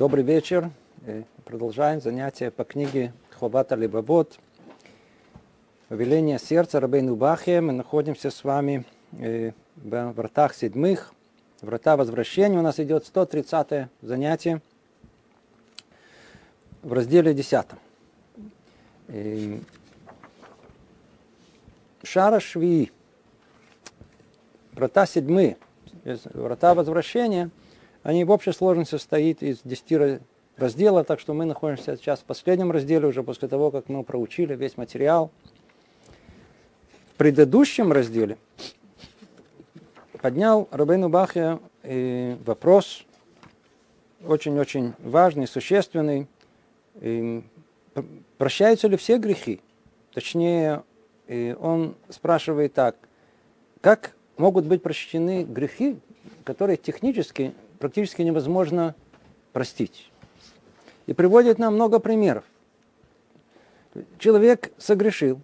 Добрый вечер. Продолжаем занятия по книге Хобата Лебабот. Повеление сердца Рабейну Бахе. Мы находимся с вами в вратах седьмых. Врата возвращения. У нас идет 130 занятие в разделе 10. Шара Швии. Врата седьмые. Врата возвращения – они в общей сложности состоит из 10 разделов, так что мы находимся сейчас в последнем разделе, уже после того, как мы проучили весь материал. В предыдущем разделе поднял Рабейну Бахе э, вопрос очень-очень важный, существенный. Э, прощаются ли все грехи? Точнее, э, он спрашивает так, как могут быть прощены грехи, которые технически практически невозможно простить. И приводит нам много примеров. Человек согрешил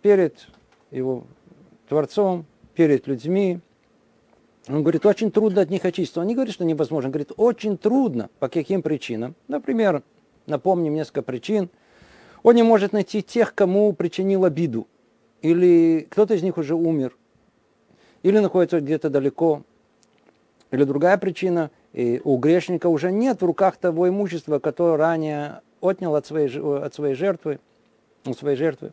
перед его Творцом, перед людьми. Он говорит, очень трудно от них очиститься. Он не говорит, что невозможно. Он говорит, очень трудно. По каким причинам? Например, напомним несколько причин. Он не может найти тех, кому причинил обиду. Или кто-то из них уже умер. Или находится где-то далеко. Или другая причина, и у грешника уже нет в руках того имущества, которое ранее отнял от своей, от своей жертвы, от своей жертвы.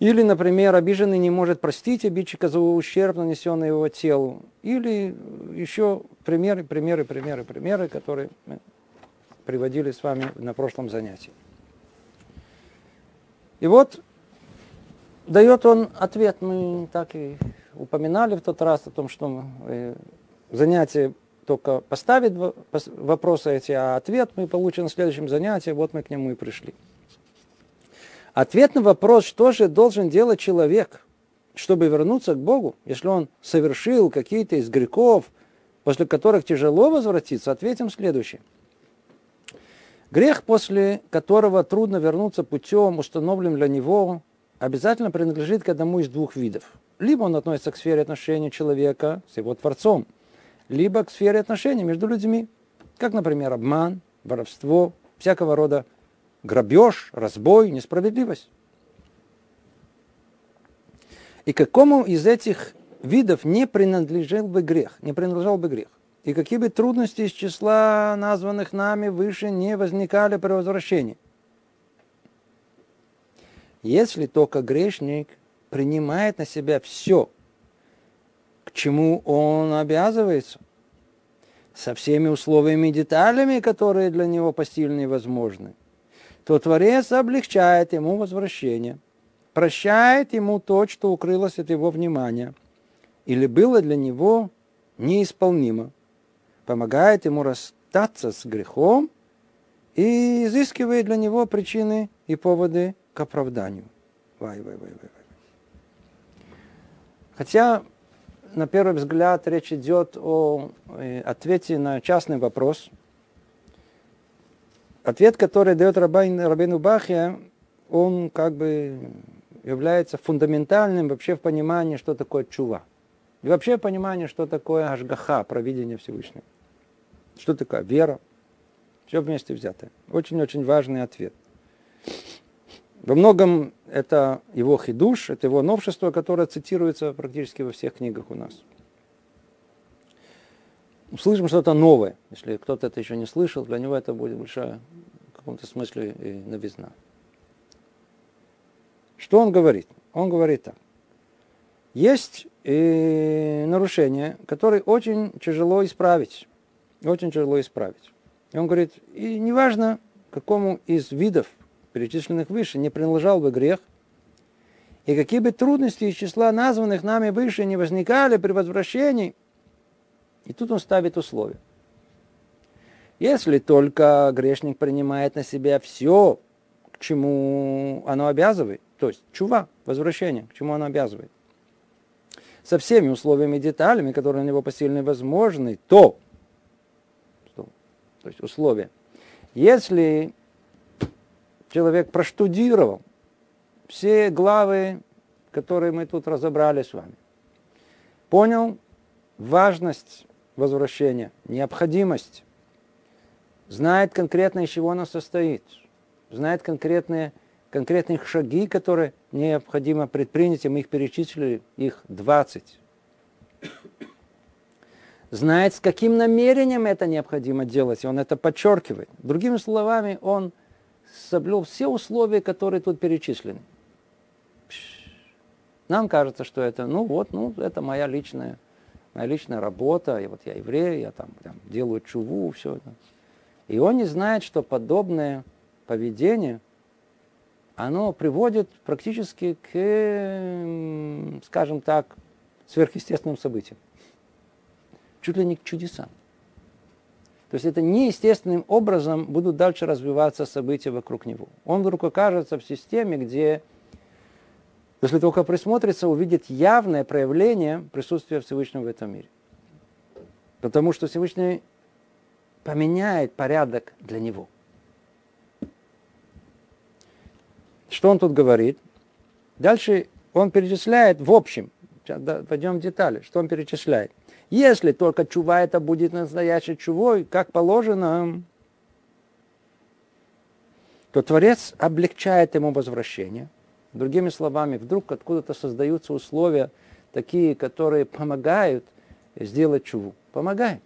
Или, например, обиженный не может простить обидчика за ущерб, нанесенный его телу. Или еще примеры, примеры, примеры, примеры, которые мы приводили с вами на прошлом занятии. И вот дает он ответ. Мы так и упоминали в тот раз о том, что э, занятие только поставит вопросы эти, а ответ мы получим на следующем занятии, вот мы к нему и пришли. Ответ на вопрос, что же должен делать человек, чтобы вернуться к Богу, если он совершил какие-то из грехов, после которых тяжело возвратиться, ответим следующее. Грех, после которого трудно вернуться путем, установленным для него, обязательно принадлежит к одному из двух видов. Либо он относится к сфере отношений человека с его Творцом, либо к сфере отношений между людьми, как, например, обман, воровство, всякого рода грабеж, разбой, несправедливость. И какому из этих видов не принадлежал бы грех, не принадлежал бы грех? И какие бы трудности из числа названных нами выше не возникали при возвращении? Если только грешник принимает на себя все, к чему он обязывается, со всеми условиями и деталями, которые для него постильны и возможны, то Творец облегчает ему возвращение, прощает ему то, что укрылось от его внимания, или было для него неисполнимо, помогает ему расстаться с грехом и изыскивает для него причины и поводы к оправданию. Вай, вай, вай, вай. Хотя, на первый взгляд, речь идет о э, ответе на частный вопрос. Ответ, который дает Рабин, Рабину Бахе, он как бы является фундаментальным вообще в понимании, что такое чува. И вообще в понимании, что такое ажгаха, провидение Всевышнего. Что такое вера. Все вместе взятое. Очень-очень важный ответ. Во многом это его хидуш, это его новшество, которое цитируется практически во всех книгах у нас. Услышим что-то новое. Если кто-то это еще не слышал, для него это будет большая в каком-то смысле и новизна. Что он говорит? Он говорит так. Есть и нарушения, которые очень тяжело исправить. Очень тяжело исправить. И он говорит, и неважно, какому из видов перечисленных выше, не принадлежал бы грех, и какие бы трудности из числа названных нами выше не возникали при возвращении, и тут он ставит условия. Если только грешник принимает на себя все, к чему оно обязывает, то есть чува, возвращение, к чему оно обязывает, со всеми условиями и деталями, которые на него посильны возможны, то, то есть условия, если человек проштудировал все главы, которые мы тут разобрали с вами, понял важность возвращения, необходимость, знает конкретно, из чего она состоит, знает конкретные, конкретные шаги, которые необходимо предпринять, и мы их перечислили, их 20. Знает, с каким намерением это необходимо делать, и он это подчеркивает. Другими словами, он соблюл все условия, которые тут перечислены. Нам кажется, что это, ну вот, ну, это моя личная, моя личная работа, и вот я еврей, я там, там делаю чуву, все это. И он не знает, что подобное поведение, оно приводит практически к, скажем так, сверхъестественным событиям. Чуть ли не к чудесам. То есть это неестественным образом будут дальше развиваться события вокруг него. Он вдруг окажется в системе, где, если только присмотрится, увидит явное проявление присутствия Всевышнего в этом мире. Потому что Всевышний поменяет порядок для него. Что он тут говорит? Дальше он перечисляет в общем, пойдем в детали, что он перечисляет. Если только чува это будет настоящей чувой, как положено, то Творец облегчает ему возвращение. Другими словами, вдруг откуда-то создаются условия такие, которые помогают сделать чуву. Помогают.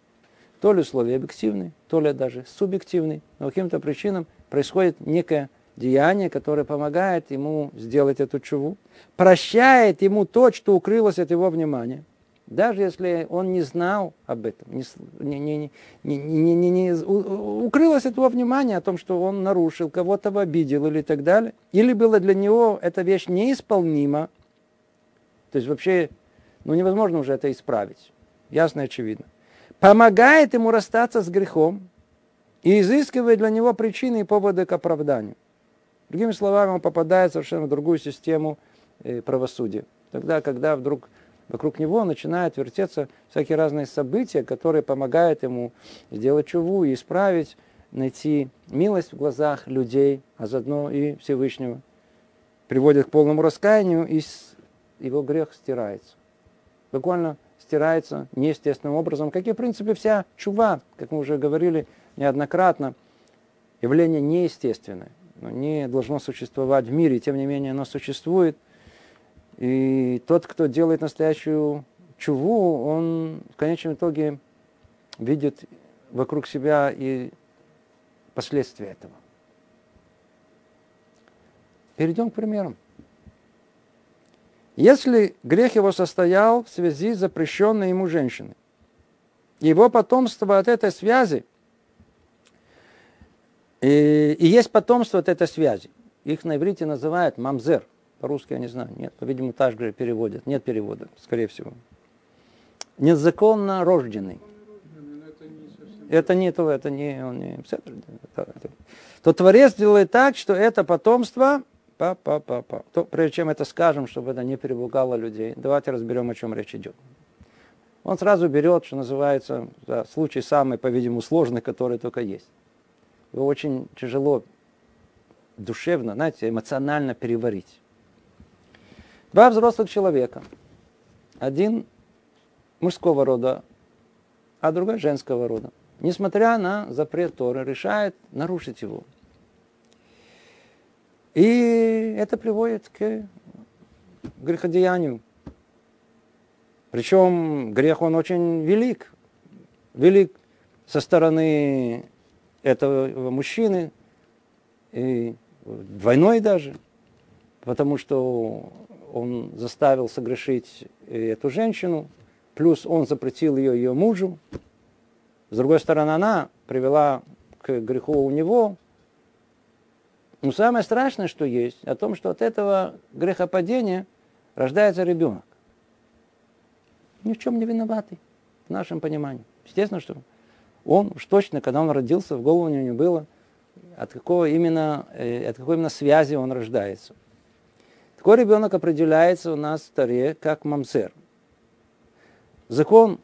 То ли условия объективные, то ли даже субъективные, но каким-то причинам происходит некое деяние, которое помогает ему сделать эту чуву, прощает ему то, что укрылось от его внимания, даже если он не знал об этом, не, не, не, не, не, не, не, укрылось от его внимания о том, что он нарушил, кого-то обидел или так далее, или было для него эта вещь неисполнима, то есть вообще ну, невозможно уже это исправить, ясно и очевидно помогает ему расстаться с грехом и изыскивает для него причины и поводы к оправданию. Другими словами, он попадает в совершенно другую систему э, правосудия. Тогда, когда вдруг вокруг него начинают вертеться всякие разные события, которые помогают ему сделать чуву и исправить, найти милость в глазах людей, а заодно и Всевышнего. Приводит к полному раскаянию, и его грех стирается. Буквально стирается неестественным образом, как и, в принципе, вся чува, как мы уже говорили неоднократно, явление неестественное, но не должно существовать в мире, тем не менее оно существует. И тот, кто делает настоящую чуву, он в конечном итоге видит вокруг себя и последствия этого. Перейдем к примерам. Если грех его состоял в связи с запрещенной ему женщиной, его потомство от этой связи, и, и есть потомство от этой связи. Их на иврите называют мамзер. По-русски я не знаю. Нет, по-видимому, так же переводят. Нет перевода, скорее всего. Незаконно рожденный. Это не то, это не, он не, то Творец делает так, что это потомство Па, па, па, па. То, прежде чем это скажем, чтобы это не перепугало людей, давайте разберем, о чем речь идет. Он сразу берет, что называется, да, случай самый, по-видимому, сложный, который только есть. Его очень тяжело душевно, знаете, эмоционально переварить. Два взрослых человека. Один мужского рода, а другой женского рода. Несмотря на запрет Торы, решает нарушить его. И это приводит к греходеянию. Причем грех, он очень велик. Велик со стороны этого мужчины, и двойной даже, потому что он заставил согрешить эту женщину, плюс он запретил ее ее мужу. С другой стороны, она привела к греху у него, но самое страшное, что есть, о том, что от этого грехопадения рождается ребенок. Ни в чем не виноватый, в нашем понимании. Естественно, что он уж точно, когда он родился, в голову у него не было, от, какого именно, э, от какой именно связи он рождается. Такой ребенок определяется у нас в Таре как мамсер. Закон,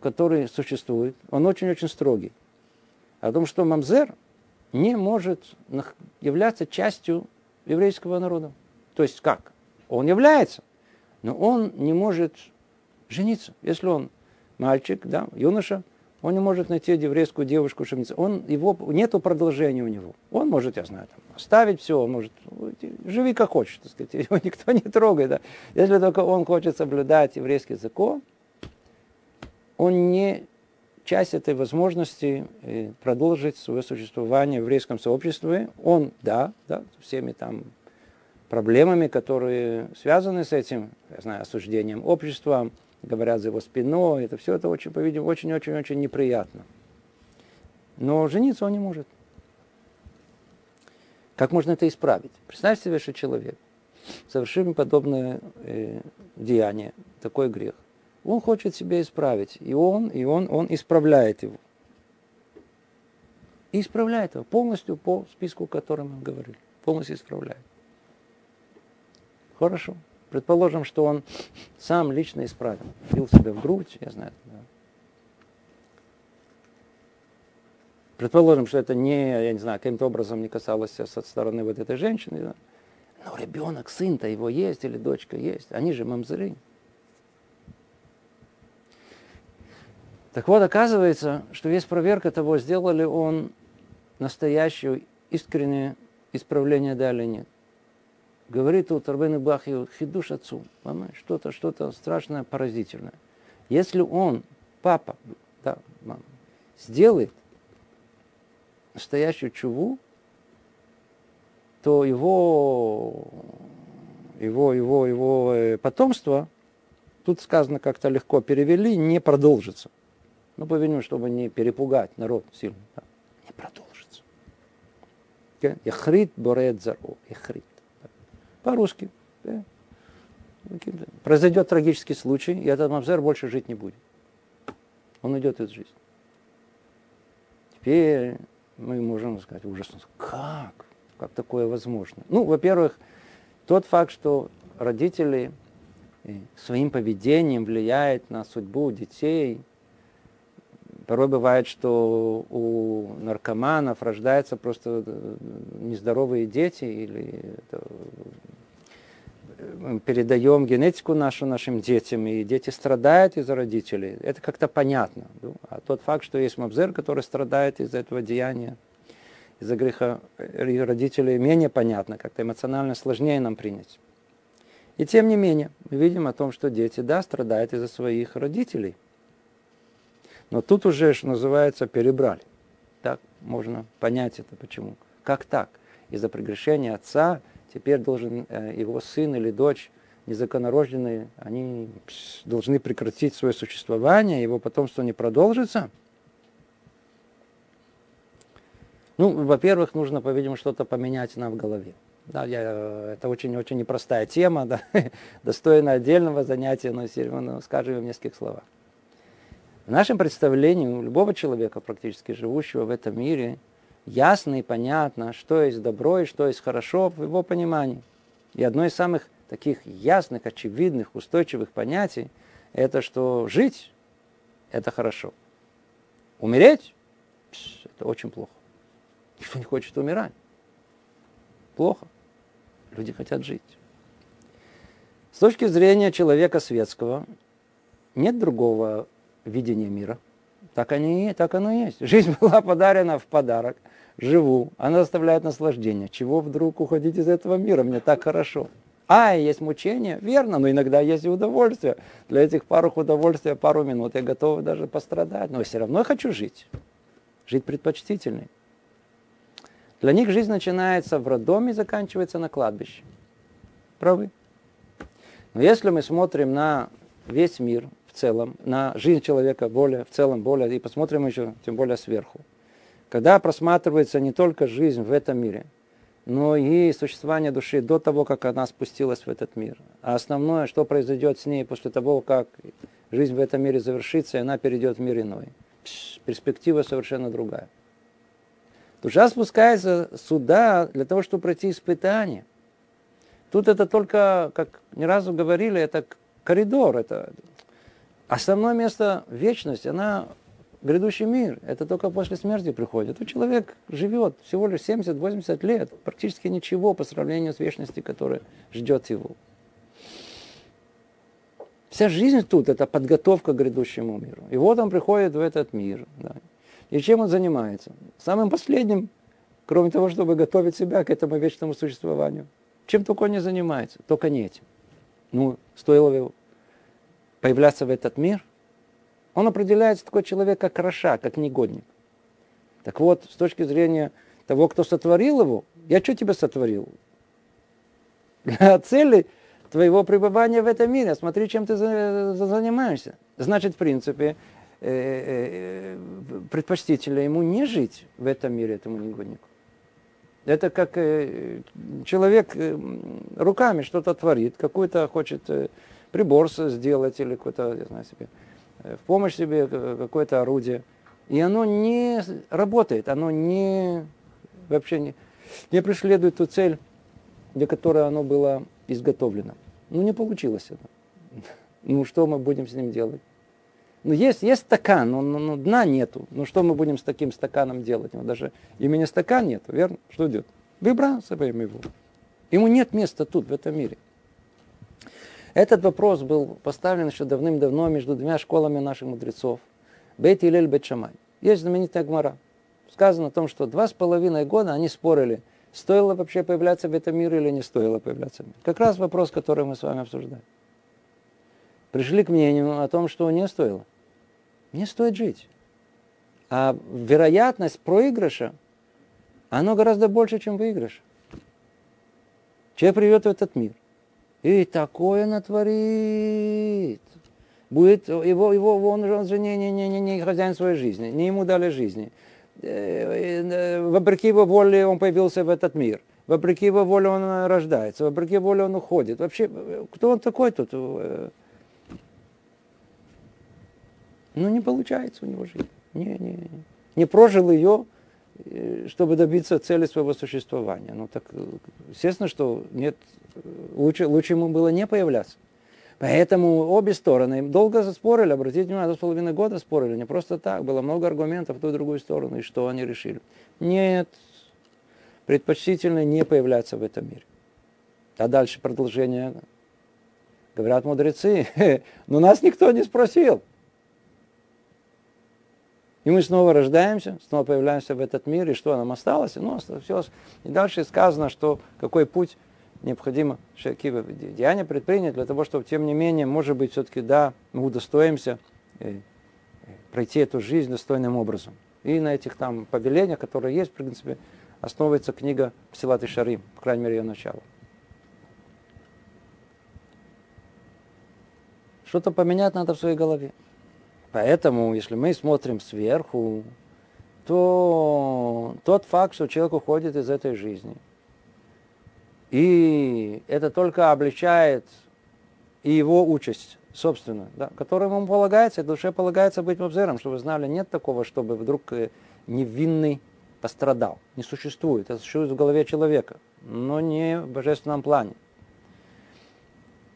который существует, он очень-очень строгий. О том, что мамзер не может являться частью еврейского народа. То есть как? Он является, но он не может жениться. Если он мальчик, да, юноша, Он не может найти еврейскую девушку, чтобы он его нету продолжения у него. Он может, я знаю, там, оставить все, он может живи как хочешь, так сказать, его никто не трогает. Да. Если только он хочет соблюдать еврейский закон, он не часть этой возможности э, продолжить свое существование в еврейском сообществе. Он, да, да, всеми там проблемами, которые связаны с этим, я знаю, осуждением общества, говорят за его спиной, это все это очень, по-видимому, очень-очень-очень неприятно. Но жениться он не может. Как можно это исправить? Представь себе, что человек, совершив подобное э, деяние, такой грех, он хочет себя исправить, и он, и он, он исправляет его. И исправляет его полностью по списку, о котором мы говорили. Полностью исправляет. Хорошо. Предположим, что он сам лично исправил. Бил себя в грудь, я знаю. Да. Предположим, что это не, я не знаю, каким-то образом не касалось со стороны вот этой женщины. Да. Но ребенок, сын-то его есть или дочка есть. Они же мамзыры. Так вот, оказывается, что есть проверка того, сделал ли он настоящее, искреннее исправление, да или нет говорит тут Рабейн Бахи хидуш отцу, что-то, что-то страшное, поразительное. Если он, папа, да, мама, сделает настоящую чуву, то его, его, его, его э, потомство, тут сказано как-то легко перевели, не продолжится. Ну, по чтобы не перепугать народ сильно. Да, не продолжится. Яхрит борет зару. Яхрит. По-русски. Да. Произойдет трагический случай, и этот мамзер больше жить не будет. Он уйдет из жизни. Теперь мы можем сказать ужасно, как? Как такое возможно? Ну, во-первых, тот факт, что родители э, своим поведением влияют на судьбу детей. Порой бывает, что у наркоманов рождаются просто э, нездоровые дети или передаем генетику нашу нашим детям, и дети страдают из-за родителей, это как-то понятно. А тот факт, что есть мабзер, который страдает из-за этого деяния, из-за греха родителей, менее понятно, как-то эмоционально сложнее нам принять. И тем не менее, мы видим о том, что дети, да, страдают из-за своих родителей. Но тут уже, что называется, перебрали. Так можно понять это почему. Как так? Из-за прегрешения отца теперь должен э, его сын или дочь незаконнорожденные, они должны прекратить свое существование, его потомство не продолжится. Ну, во-первых, нужно, по-видимому, что-то поменять нам в голове. Да, я, это очень-очень непростая тема, да, достойна отдельного занятия, но, но скажем в нескольких словах. Нашем представлении у любого человека, практически живущего в этом мире, ясно и понятно, что есть добро и что есть хорошо в его понимании. И одно из самых таких ясных, очевидных, устойчивых понятий – это что жить – это хорошо. Умереть – это очень плохо. Никто не хочет умирать. Плохо. Люди хотят жить. С точки зрения человека светского, нет другого видения мира. Так, они, так оно и есть. Жизнь была подарена в подарок – живу, она заставляет наслаждение. Чего вдруг уходить из этого мира? Мне так хорошо. А, есть мучение? Верно, но иногда есть и удовольствие. Для этих пару удовольствия, пару минут я готов даже пострадать, но все равно я хочу жить. Жить предпочтительней. Для них жизнь начинается в роддоме и заканчивается на кладбище. Правы? Но если мы смотрим на весь мир в целом, на жизнь человека более, в целом более, и посмотрим еще тем более сверху, когда просматривается не только жизнь в этом мире, но и существование души до того, как она спустилась в этот мир. А основное, что произойдет с ней после того, как жизнь в этом мире завершится, и она перейдет в мир иной. Перспектива совершенно другая. Душа спускается сюда для того, чтобы пройти испытание. Тут это только, как ни разу говорили, это коридор, это основное место вечность, она грядущий мир, это только после смерти приходит. У человек живет всего лишь 70-80 лет, практически ничего по сравнению с вечностью, которая ждет его. Вся жизнь тут – это подготовка к грядущему миру. И вот он приходит в этот мир. Да. И чем он занимается? Самым последним, кроме того, чтобы готовить себя к этому вечному существованию. Чем только он не занимается, только не этим. Ну, стоило его появляться в этот мир, он определяется такой человек, как Раша, как негодник. Так вот, с точки зрения того, кто сотворил его, я что тебе сотворил? Для цели твоего пребывания в этом мире. Смотри, чем ты занимаешься. Значит, в принципе, э, э, предпочтительно ему не жить в этом мире, этому негоднику. Это как э, человек руками что-то творит, какой-то хочет прибор сделать или какой-то, я знаю себе, в помощь себе какое-то орудие. И оно не работает, оно не вообще не, не преследует ту цель, для которой оно было изготовлено. Ну, не получилось это. Ну, что мы будем с ним делать? Ну, есть, есть стакан, но, но, но дна нету. Ну, что мы будем с таким стаканом делать? Ну, даже имени стакан нету, верно? Что идет? Выбрасываем его. Ему нет места тут, в этом мире. Этот вопрос был поставлен еще давным-давно между двумя школами наших мудрецов. Бейт Илель Бет Шамай. Есть знаменитая гмара. Сказано о том, что два с половиной года они спорили, стоило вообще появляться в этом мире или не стоило появляться. Как раз вопрос, который мы с вами обсуждаем. Пришли к мнению о том, что не стоило. Не стоит жить. А вероятность проигрыша, оно гораздо больше, чем выигрыш. Человек приведет в этот мир. И такое натворит. Будет его, его он, он же не, не, не, не, не хозяин своей жизни, не ему дали жизни. Э, э, вопреки его воле он появился в этот мир. Вопреки его воле он рождается, вопреки воле он уходит. Вообще, кто он такой тут? Ну, не получается у него жизнь. Не, не, не. не прожил ее, чтобы добиться цели своего существования. Ну так, э, естественно, что нет, лучше, лучше ему было не появляться. Поэтому обе стороны долго спорили, обратите внимание, два с половиной года спорили, не просто так, было много аргументов в ту и другую сторону, и что они решили. Нет, предпочтительно не появляться в этом мире. А дальше продолжение. Говорят мудрецы, но нас никто не спросил. И мы снова рождаемся, снова появляемся в этот мир, и что нам осталось? Ну, все. И дальше сказано, что какой путь необходимо какие деяния предпринять для того, чтобы, тем не менее, может быть, все-таки, да, мы удостоимся э, пройти эту жизнь достойным образом. И на этих там повелениях, которые есть, в принципе, основывается книга Псилат и Шарим, по крайней мере, ее начало. Что-то поменять надо в своей голове. Поэтому, если мы смотрим сверху, то тот факт, что человек уходит из этой жизни, и это только обличает и его участь собственную, да, которую ему полагается, душе полагается быть мабзером, чтобы вы знали, нет такого, чтобы вдруг э, невинный пострадал. Не существует. Это существует в голове человека, но не в божественном плане.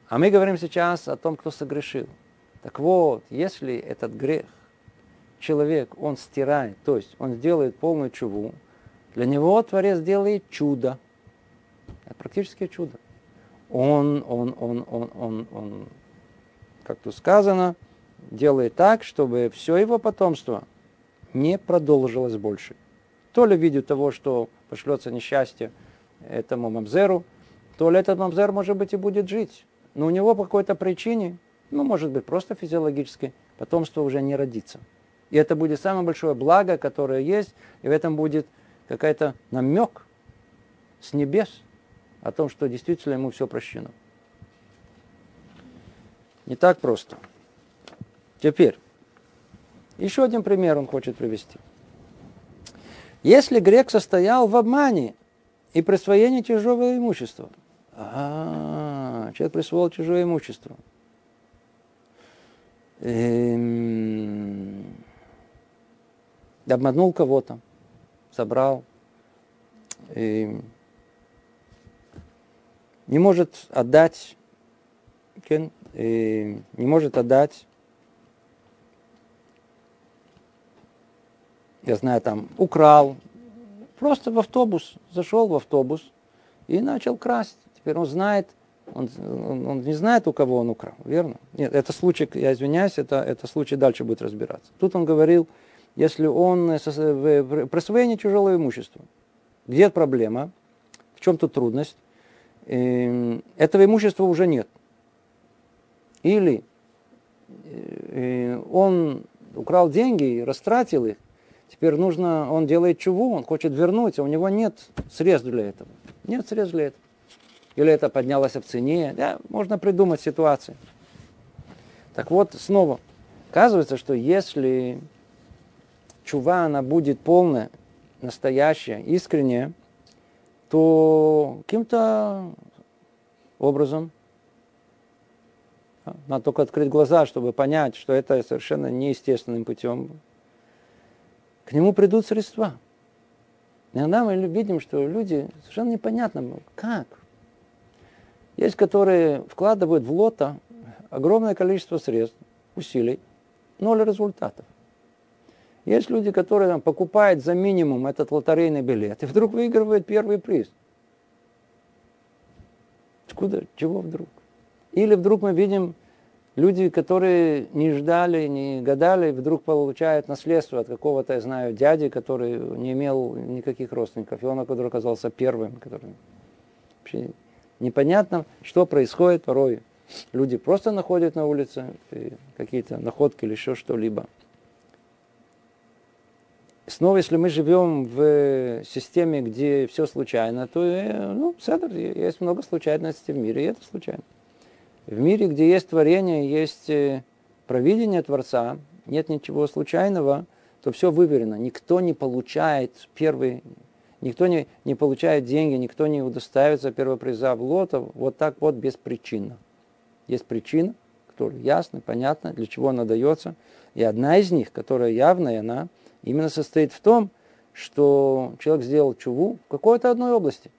А мы говорим сейчас о том, кто согрешил. Так вот, если этот грех человек, он стирает, то есть он сделает полную чуву, для него Творец делает чудо. Это практически чудо. Он, он, он, он, он, он, как тут сказано, делает так, чтобы все его потомство не продолжилось больше. То ли в виде того, что пошлется несчастье этому мамзеру, то ли этот мамзер, может быть, и будет жить. Но у него по какой-то причине ну, может быть, просто физиологически, потомство уже не родится. И это будет самое большое благо, которое есть, и в этом будет какой-то намек с небес о том, что действительно ему все прощено. Не так просто. Теперь, еще один пример он хочет привести. Если грек состоял в обмане и присвоении чужого имущества, а, человек присвоил чужое имущество – обманул кого-то, собрал, эм, не может отдать, э, не может отдать, я знаю, там, украл, просто в автобус, зашел в автобус и начал красть. Теперь он знает Он, он, он не знает, у кого он украл, верно? Нет, это случай, я извиняюсь, это, это случай дальше будет разбираться. Тут он говорил, если он в присвоении чужого имущества. Где проблема? В чем тут трудность? Эм, этого имущества уже нет. Или э, он украл деньги и растратил их, теперь нужно, он делает чего, он хочет вернуть, а у него нет средств для этого. Нет средств для этого. Или это поднялось в цене. Да, можно придумать ситуации. Так вот, снова, оказывается, что если чува, она будет полная, настоящая, искренняя, то каким-то образом надо только открыть глаза, чтобы понять, что это совершенно неестественным путем. К нему придут средства. Иногда мы видим, что люди совершенно непонятно, как. Есть, которые вкладывают в лото огромное количество средств, усилий, ноль результатов. Есть люди, которые там, покупают за минимум этот лотерейный билет и вдруг выигрывают первый приз. Откуда? Чего вдруг? Или вдруг мы видим люди, которые не ждали, не гадали, вдруг получают наследство от какого-то, я знаю, дяди, который не имел никаких родственников, и он, который оказался первым. Который... Вообще непонятно, что происходит порой. Люди просто находят на улице какие-то находки или еще что-либо. Снова, если мы живем в системе, где все случайно, то э, ну, седр, есть много случайностей в мире, и это случайно. В мире, где есть творение, есть э, провидение Творца, нет ничего случайного, то все выверено. Никто не получает первый, никто не, не получает деньги, никто не удостаивается первого приза в лото вот так вот беспричинно. Есть причина, которая ясна, понятна, для чего она дается. И одна из них, которая явная, она именно состоит в том, что человек сделал чуву в какой-то одной области.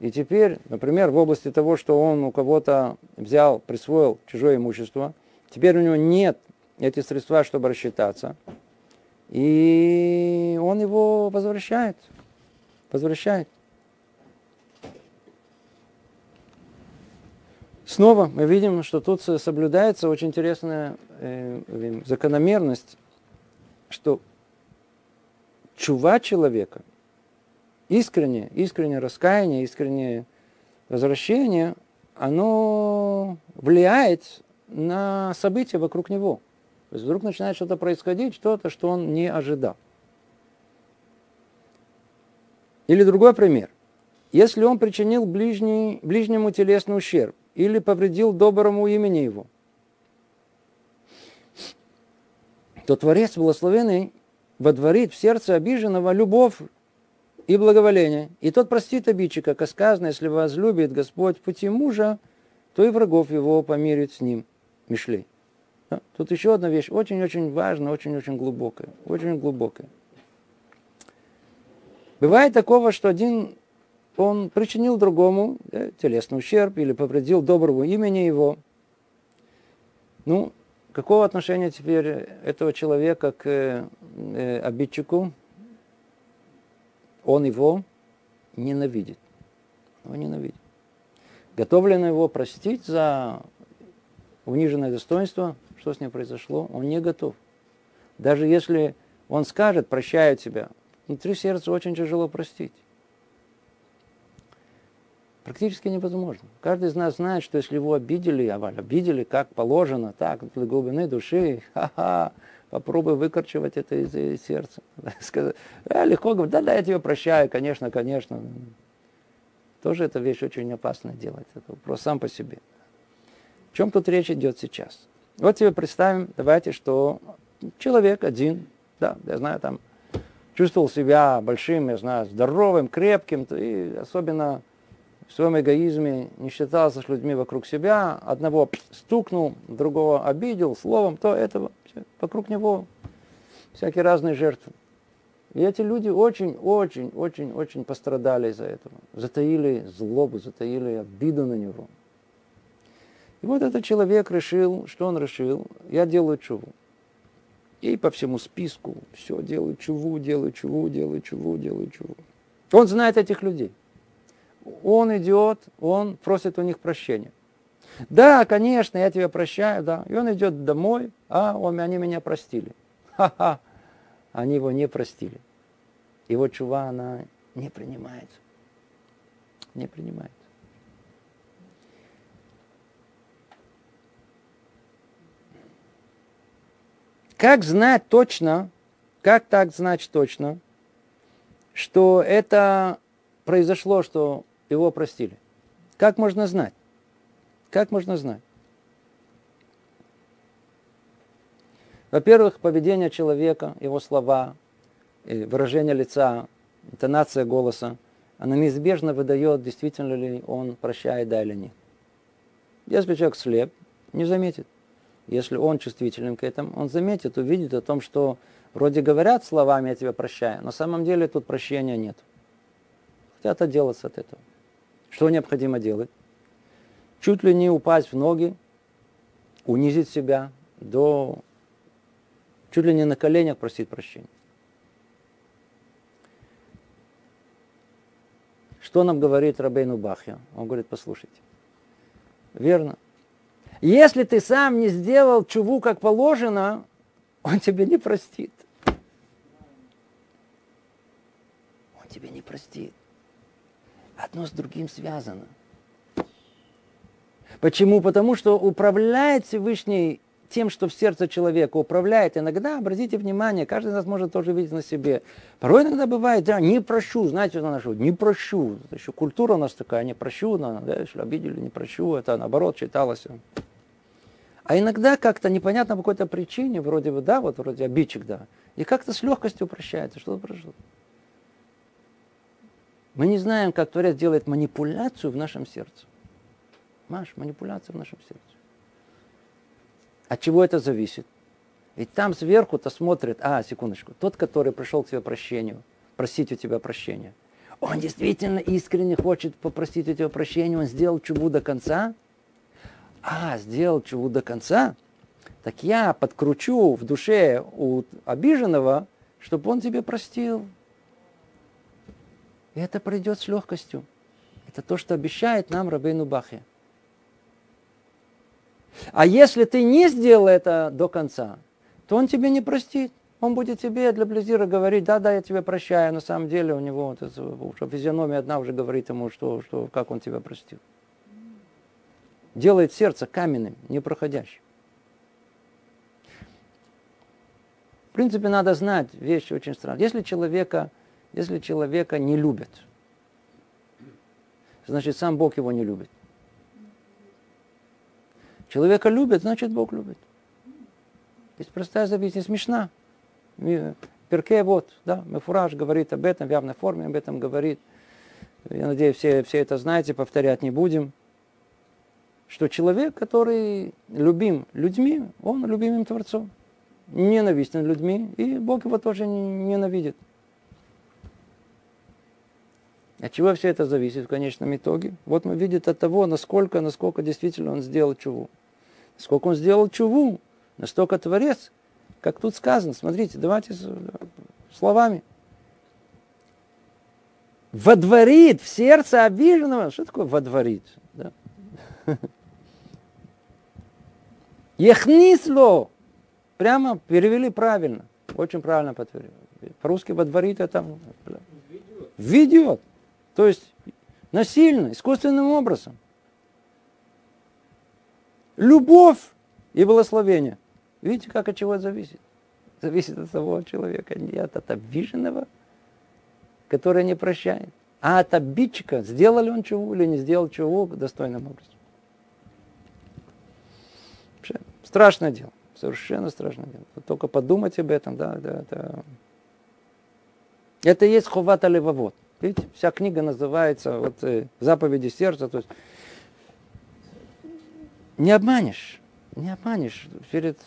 И теперь, например, в области того, что он у кого-то взял, присвоил чужое имущество, теперь у него нет эти средства, чтобы рассчитаться, и он его возвращает. Возвращает. Снова мы видим, что тут соблюдается очень интересная э, закономерность что чува человека, искреннее, искреннее раскаяние, искреннее возвращение, оно влияет на события вокруг него. То есть вдруг начинает что-то происходить, что-то, что он не ожидал. Или другой пример. Если он причинил ближний, ближнему телесный ущерб или повредил доброму имени его, то Творец Благословенный водворит в сердце обиженного любовь и благоволение. И тот простит обидчика, как сказано, если возлюбит Господь пути мужа, то и врагов его помирит с ним. Мишлей. Тут еще одна вещь, очень-очень важная, очень-очень глубокая. Очень глубокая. Бывает такого, что один он причинил другому да, телесный ущерб или повредил доброго имени его. Ну, Какого отношения теперь этого человека к э, обидчику? Он его ненавидит. Он ненавидит. Готовлено его простить за униженное достоинство, что с ним произошло, он не готов. Даже если он скажет, прощаю тебя, внутри сердца очень тяжело простить практически невозможно. Каждый из нас знает, что если его обидели, а обидели как положено, так, для глубины души, ха-ха, попробуй выкорчевать это из, из сердца. Сказать, а, легко говорить, да-да, я тебя прощаю, конечно, конечно. Тоже эта вещь очень опасная делать. Это вопрос сам по себе. О чем тут речь идет сейчас? Вот себе представим, давайте, что человек один, да, я знаю, там, чувствовал себя большим, я знаю, здоровым, крепким, и особенно в своем эгоизме не считался с людьми вокруг себя, одного стукнул, другого обидел словом, то этого, вокруг него всякие разные жертвы. И эти люди очень, очень, очень, очень пострадали из-за этого. Затаили злобу, затаили обиду на него. И вот этот человек решил, что он решил? Я делаю чуву. И по всему списку все делаю чуву, делаю чуву, делаю чуву, делаю чуву. Он знает этих людей. он идет, он просит у них прощения. Да, конечно, я тебя прощаю, да. И он идет домой, а он, они меня простили. Ха-ха, они его не простили. Его чува, она не принимается. Не принимается. Как знать точно, как так знать точно, что это произошло, что его простили? Как можно знать? Как можно знать? Во-первых, поведение человека, его слова, выражение лица, интонация голоса, она неизбежно выдает, действительно ли он прощает, да или нет. Если человек слеп, не заметит. Если он чувствителен к этому, он заметит, увидит о том, что вроде говорят словами «я тебя прощаю», но на самом деле тут прощения нет. Хотят отделаться от этого. Что необходимо делать? чуть ли не упасть в ноги, унизить себя до чуть ли не на коленях просить прощения. Что нам говорит Рабейну Бахья? Он говорит, послушайте. Верно. Если ты сам не сделал чуву как положено, он тебе не простит. Он тебе не простит. Одно с другим связано. Почему? Потому что управляет Всевышний тем, что в сердце человека управляет. Иногда, обратите внимание, каждый из нас может тоже видеть на себе. Порой иногда бывает, да, не прощу, знаете, что нашу, не прощу. Это еще культура у нас такая, не прощу, да, если обидели, не прощу, это наоборот читалось. А иногда как-то непонятно по какой-то причине, вроде бы, да, вот вроде обидчик, да, и как-то с легкостью прощается, что-то прошло. Мы не знаем, как Творец делает манипуляцию в нашем сердце. Маш, манипуляция в нашем сердце. От чего это зависит? Ведь там сверху-то смотрит, а, секундочку, тот, который пришел к тебе прощению, просить у тебя прощения, он действительно искренне хочет попросить у тебя прощения, он сделал чубу до конца, а, сделал чубу до конца, так я подкручу в душе у обиженного, чтобы он тебе простил. И это пройдет с легкостью. Это то, что обещает нам Рабейну Бахе. А если ты не сделал это до конца, то он тебе не простит. Он будет тебе для Близира говорить, да, да, я тебя прощаю. На самом деле у него вот уже физиономия одна уже говорит ему, что, что, как он тебя простил. Делает сердце каменным, непроходящим. В принципе, надо знать вещи очень странные. Если человека, если человека не любят, значит, сам Бог его не любит. Человека любят, значит Бог любит. Есть простая не смешна. Перке вот, да, Мефураж говорит об этом, в явной форме об этом говорит. Я надеюсь, все, все это знаете, повторять не будем. Что человек, который любим людьми, он любимым Творцом. Ненавистен людьми, и Бог его тоже ненавидит. От чего все это зависит в конечном итоге? Вот мы видим от того, насколько, насколько действительно он сделал чуву. Сколько он сделал чуву, настолько Творец, как тут сказано. Смотрите, давайте словами. Водворит в сердце обиженного. Что такое водворит? Да? Ехнисло. Прямо перевели правильно. Очень правильно подтвердили. По-русски водворит это ведет. То есть насильно, искусственным образом. Любовь и благословение. Видите, как от чего зависит? Зависит от того человека, не от обиженного, который не прощает, а от обидчика, сделал ли он чего или не сделал чего достойным образом. Вообще, страшное дело, совершенно страшное дело. Только подумать об этом, да, да, это... Это и есть ховата левовод. Видите, вся книга называется вот, э, заповеди сердца, то есть не обманешь. Не обманешь. Перед,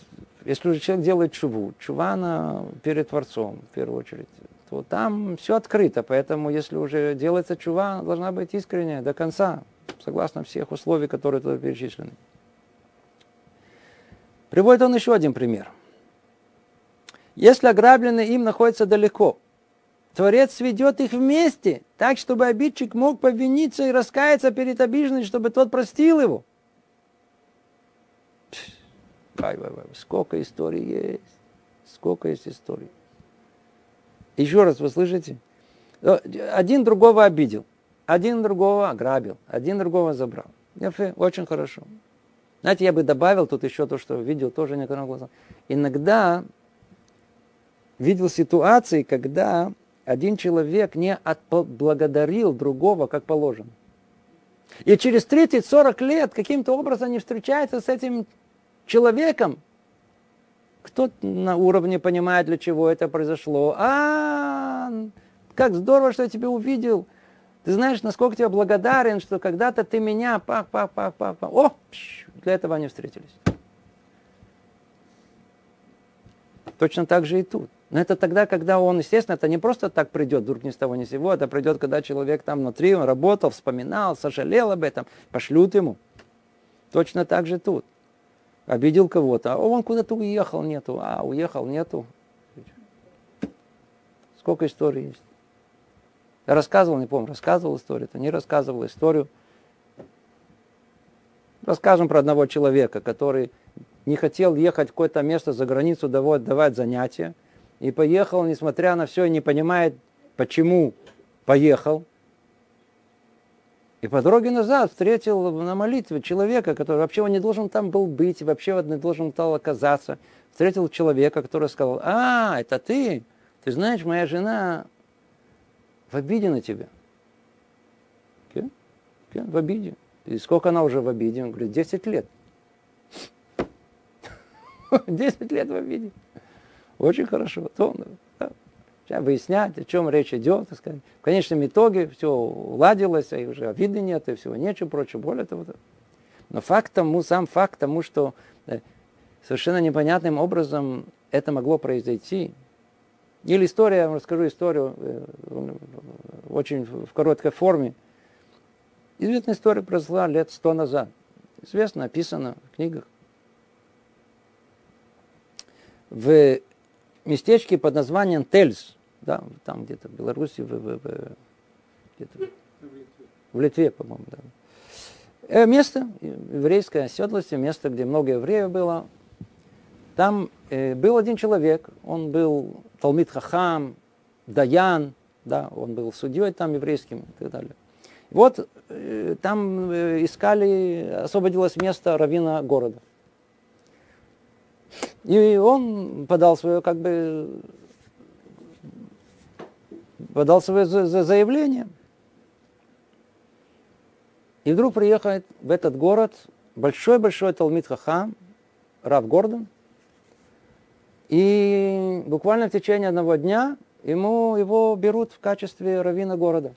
если уже человек делает чуву, чува она перед Творцом, в первую очередь, то там все открыто. Поэтому, если уже делается чува, должна быть искренняя до конца, согласно всех условий, которые тут перечислены. Приводит он еще один пример. Если ограбленный им находится далеко, Творец сведет их вместе, так, чтобы обидчик мог повиниться и раскаяться перед обиженным, чтобы тот простил его. Вай, вай, вай. Сколько историй есть. Сколько есть историй. Еще раз, вы слышите? Один другого обидел, один другого ограбил, один другого забрал. Очень хорошо. Знаете, я бы добавил тут еще то, что видел тоже некоторым глазом. Иногда видел ситуации, когда один человек не отблагодарил другого, как положено. И через 30-40 лет каким-то образом не встречается с этим человеком. Кто на уровне понимает, для чего это произошло. А, как здорово, что я тебя увидел. Ты знаешь, насколько тебе благодарен, что когда-то ты меня, пах, пах, пах, пах, пах. О, для этого они встретились. Точно так же и тут. Но это тогда, когда он, естественно, это не просто так придет, вдруг ни с того ни с сего, это придет, когда человек там внутри, он работал, вспоминал, сожалел об этом, пошлют ему. Точно так же тут. Обидел кого-то, а он куда-то уехал, нету, а уехал, нету. Сколько историй есть. Я рассказывал, не помню, рассказывал историю, это не рассказывал историю. Расскажем про одного человека, который не хотел ехать в какое-то место за границу давать занятия. И поехал, несмотря на все, и не понимает, почему поехал. И по дороге назад встретил на молитве человека, который вообще он не должен там был быть, вообще он не должен там оказаться. Встретил человека, который сказал, а, это ты? Ты знаешь, моя жена в обиде на тебя. Okay? Okay? В обиде. И сколько она уже в обиде? Он говорит, 10 лет. 10 лет в обиде. Очень хорошо. То, да. Сейчас выяснять, о чем речь идет. Так сказать. В конечном итоге все уладилось, и уже обиды нет, и всего нечего прочего. Более того, но факт тому, сам факт тому, что э, совершенно непонятным образом это могло произойти. Или история, я вам расскажу историю э, очень в короткой форме. Известная история произошла лет сто назад. Известно, написано в книгах. В местечке под названием Тельс, да, там где-то в Беларуси, в, в, в, где-то в Литве, по-моему, да. Э, место, еврейское оседлости, место, где много евреев было. Там э, был один человек, он был Талмит Хахам, Даян, да, он был судьей там еврейским и так далее. Вот э, там э, искали, освободилось место равина города. И он подал свое, как бы, подал свое заявление. И вдруг приехает в этот город большой-большой Талмит Хахам, Рав Гордон. И буквально в течение одного дня ему его берут в качестве равина города.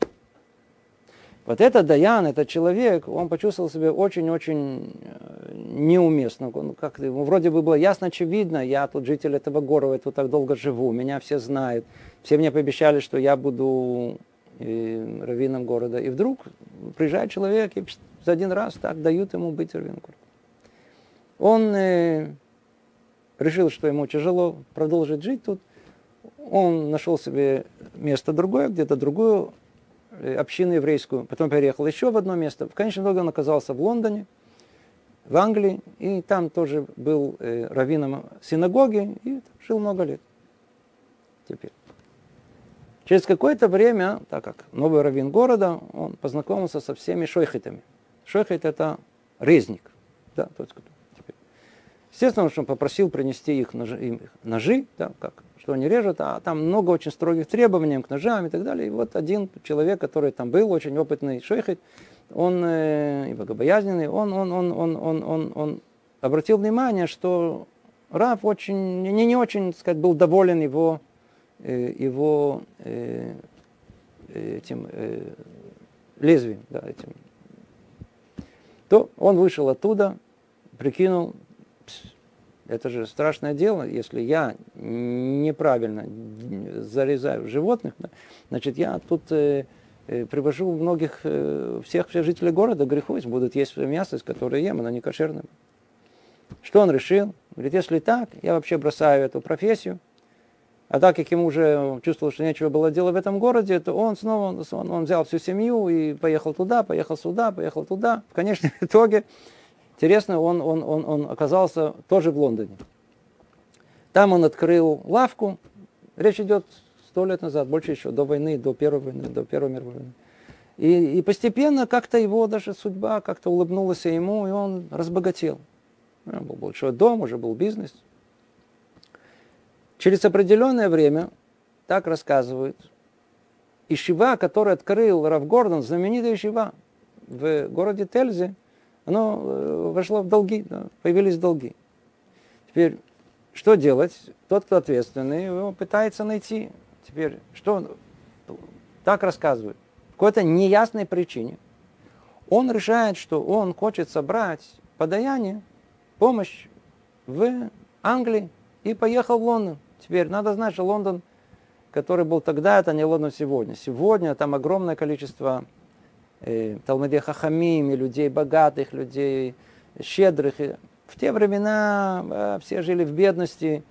Вот этот Даян, этот человек, он почувствовал себя очень-очень э, неуместно. Он как ему вроде бы было ясно, очевидно, я тут житель этого города, я тут так долго живу, меня все знают. Все мне пообещали, что я буду э, раввином города. И вдруг приезжает человек, и за один раз так дают ему быть раввином города. Он э, решил, что ему тяжело продолжить жить тут. Он нашел себе место другое, где-то другую Э, общину еврейскую, потом переехал еще в одно место. В конечном итоге он оказался в Лондоне, в Англии, и там тоже был э, раввином синагоги, и жил много лет. Теперь. Через какое-то время, так как новый раввин города, он познакомился со всеми шойхетами. Шойхет это резник. Да, тот, кто Естественно, он попросил принести их ножи, им ножи да, как что они режут, а там много очень строгих требований к ножам и так далее. И вот один человек, который там был, очень опытный шейхет, он э, и богобоязненный, он, он, он, он, он, он, он обратил внимание, что Раф очень, не, не очень, так сказать, был доволен его, э, его э, этим э, лезвием, да, этим. То он вышел оттуда, прикинул, это же страшное дело, если я неправильно зарезаю животных, значит, я тут э, э, привожу многих, э, всех, всех жителей города греху, будут есть мясо, которое ем, оно не кошерное. Что он решил? Говорит, если так, я вообще бросаю эту профессию, А так как ему уже чувствовал, что нечего было делать в этом городе, то он снова он, он взял всю семью и поехал туда, поехал сюда, поехал туда. В конечном итоге, интересно, он, он, он, он оказался тоже в Лондоне. Там он открыл лавку. Речь идет сто лет назад, больше еще, до войны, до Первой войны, до Первой мировой войны. И, и постепенно как-то его даже судьба как-то улыбнулась ему, и он разбогател. У него был большой дом, уже был бизнес – Через определенное время, так рассказывают, Ишива, который открыл Рав Гордон, знаменитая Ишива в городе Тельзе, оно э, вошло в долги, да, появились долги. Теперь, что делать? Тот, кто ответственный, его пытается найти. Теперь, что он так рассказывает? По какой-то неясной причине. Он решает, что он хочет собрать подаяние, помощь в Англии и поехал в Лондон. Теперь надо знать, что Лондон, который был тогда, это не Лондон сегодня. Сегодня там огромное количество Талмадей Хахамим, и людей богатых, людей щедрых. В те времена э, все жили в бедности,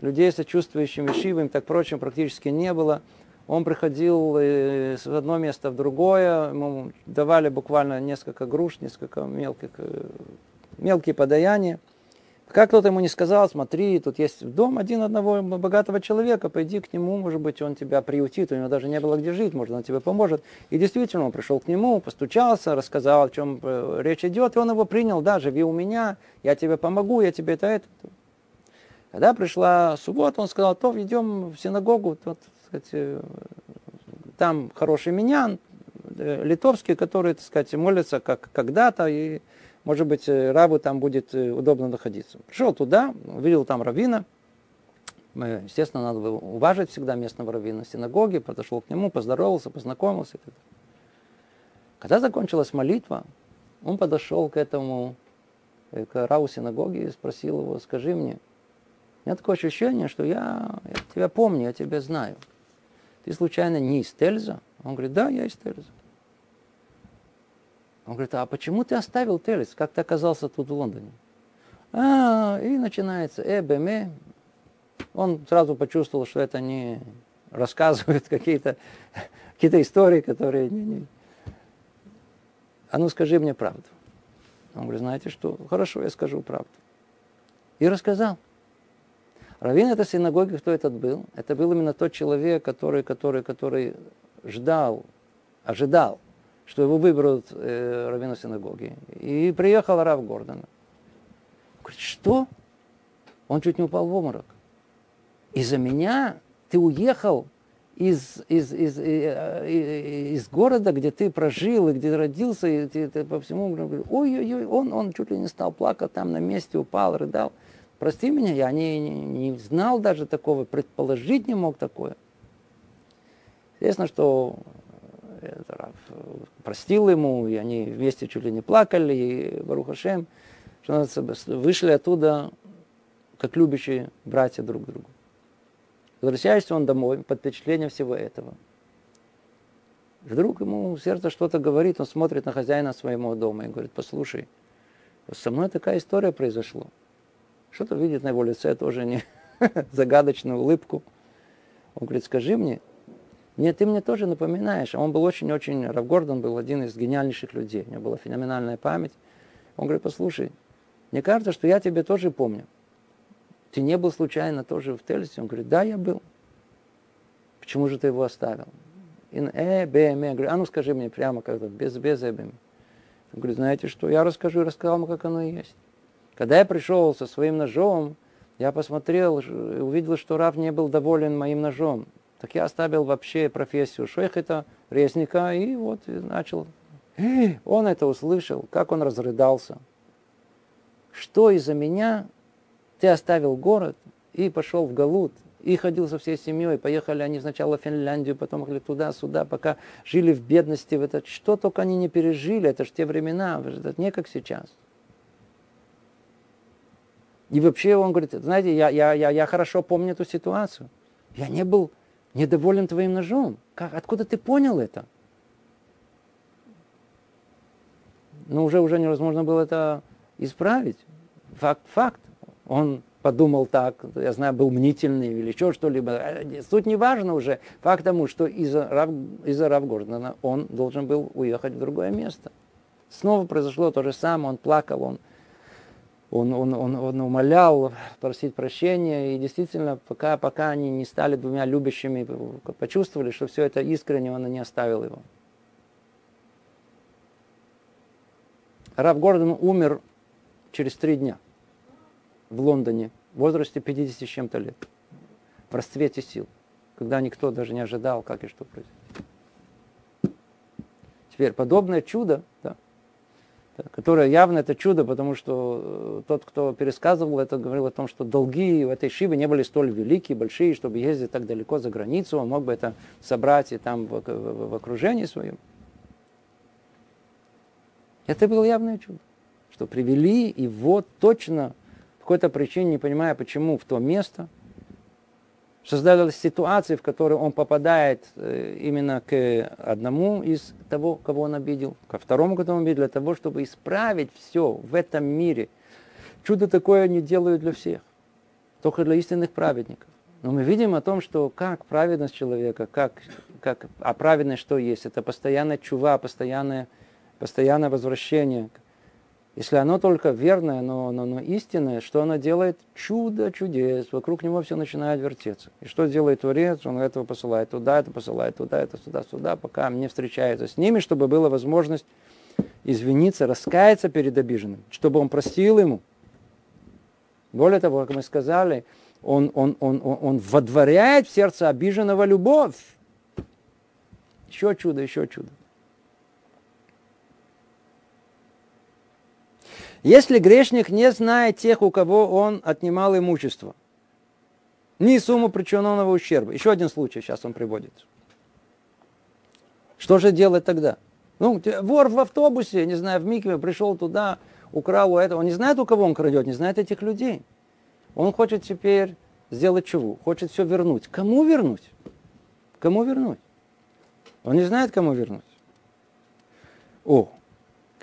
людей, сочувствующими Шивам, так прочим, практически не было. Он приходил э, с одного места в другое, ему давали буквально несколько груш, несколько мелких, э, мелкие подаяния. Как кто-то ему не сказал, смотри, тут есть дом один одного богатого человека, пойди к нему, может быть, он тебя приютит, у него даже не было где жить, может, он тебе поможет. И действительно, он пришел к нему, постучался, рассказал, о чем э, речь идет, и он его принял, да, живи у меня, я тебе помогу, я тебе это, это. Когда пришла суббота, он сказал, то идем в синагогу, вот, сказать, там хороший минян, э, литовский, который, так сказать, молится как когда-то, и может быть, э, рабу там будет э, удобно находиться. Пришел туда, увидел там равина. Естественно, надо было уважить всегда местного равина синагоги, подошел к нему, поздоровался, познакомился. Когда закончилась молитва, он подошел к этому, э, к раву синагоги и спросил его, скажи мне, у меня такое ощущение, что я, я тебя помню, я тебя знаю. Ты случайно не из Тельза? Он говорит, да, я из Тельза. Он говорит, а почему ты оставил Телес? Как ты оказался тут в Лондоне? А, и начинается эбеме. Он сразу почувствовал, что это не рассказывают какие-то какие истории, которые... Не, не. А ну скажи мне правду. Он говорит, знаете что? Хорошо, я скажу правду. И рассказал. Равин этой синагоги, кто этот был? Это был именно тот человек, который, который, который ждал, ожидал что его выберут э, раввину синагоги. И приехал Рав Гордон. Говорит, что? Он чуть не упал в обморок. Из-за меня ты уехал из, из, из, из, э, из города, где ты прожил и где родился, и ты, ты по всему ой-ой-ой, он, он чуть ли не стал плакать там на месте, упал, рыдал. Прости меня, я не, не, не знал даже такого, предположить не мог такое. Естественно, что Рав простил ему, и они вместе чуть ли не плакали, и Барухашем, что вышли оттуда как любящие братья друг к другу. Возвращается он домой под впечатлением всего этого. Вдруг ему сердце что-то говорит, он смотрит на хозяина своего дома и говорит, послушай, со мной такая история произошла. Что-то видит на его лице тоже не загадочную улыбку. Он говорит, скажи мне, нет, ты мне тоже напоминаешь. Он был очень-очень, Рав Гордон был один из гениальнейших людей. У него была феноменальная память. Он говорит, послушай, мне кажется, что я тебя тоже помню. Ты не был случайно тоже в Тельсе? Он говорит, да, я был. Почему же ты его оставил? И, э, б, м, говорю, а ну скажи мне прямо, как-то, без, без э, Он говорит, знаете что, я расскажу, рассказал ему, как оно и есть. Когда я пришел со своим ножом, я посмотрел, увидел, что Рав не был доволен моим ножом. Так я оставил вообще профессию шейхета, резника, и вот и начал. Он это услышал, как он разрыдался. Что из-за меня ты оставил город и пошел в Галут, и ходил со всей семьей, поехали они сначала в Финляндию, потом ехали туда-сюда, пока жили в бедности, в этот, что только они не пережили, это же те времена, это не как сейчас. И вообще он говорит, знаете, я, я, я, я хорошо помню эту ситуацию. Я не был недоволен твоим ножом. Как? Откуда ты понял это? Ну, уже, уже невозможно было это исправить. Факт, факт. Он подумал так, я знаю, был мнительный или еще что-либо. Э, суть не важно уже. Факт тому, что из-за Рав, из Равгордона он должен был уехать в другое место. Снова произошло то же самое, он плакал, он, он, он, он, он умолял просить прощения. И действительно, пока, пока они не стали двумя любящими, почувствовали, что все это искренне, он не оставил его. Рав Гордон умер через три дня в Лондоне в возрасте 50 с чем-то лет. В расцвете сил. Когда никто даже не ожидал, как и что произойдет. Теперь подобное чудо, да, которое явно это чудо, потому что э, тот, кто пересказывал это, говорил о том, что долги в этой Шиве не были столь великие, большие, чтобы ездить так далеко за границу, он мог бы это собрать и там в, в, в окружении своем. Это было явное чудо, что привели его точно по какой-то причине, не понимая почему, в то место, создалась ситуация, в которой он попадает э, именно к одному из того, кого он обидел, ко второму, кого он обидел, для того, чтобы исправить все в этом мире. Чудо такое они делают для всех, только для истинных праведников. Но мы видим о том, что как праведность человека, как, как, а праведность что есть? Это постоянная чува, постоянное, постоянное возвращение если оно только верное, но, но, но истинное, что оно делает? Чудо чудес. Вокруг него все начинает вертеться. И что делает Творец? Он этого посылает туда, это посылает туда, это сюда, сюда, пока не встречается с ними, чтобы была возможность извиниться, раскаяться перед обиженным, чтобы он простил ему. Более того, как мы сказали, он, он, он, он, он водворяет в сердце обиженного любовь. Еще чудо, еще чудо. Если грешник не знает тех, у кого он отнимал имущество, ни сумму причиненного ущерба. Еще один случай сейчас он приводит. Что же делать тогда? Ну, вор в автобусе, не знаю, в Микве, пришел туда, украл у этого. Он не знает, у кого он крадет, не знает этих людей. Он хочет теперь сделать чего? Хочет все вернуть. Кому вернуть? Кому вернуть? Он не знает, кому вернуть. О,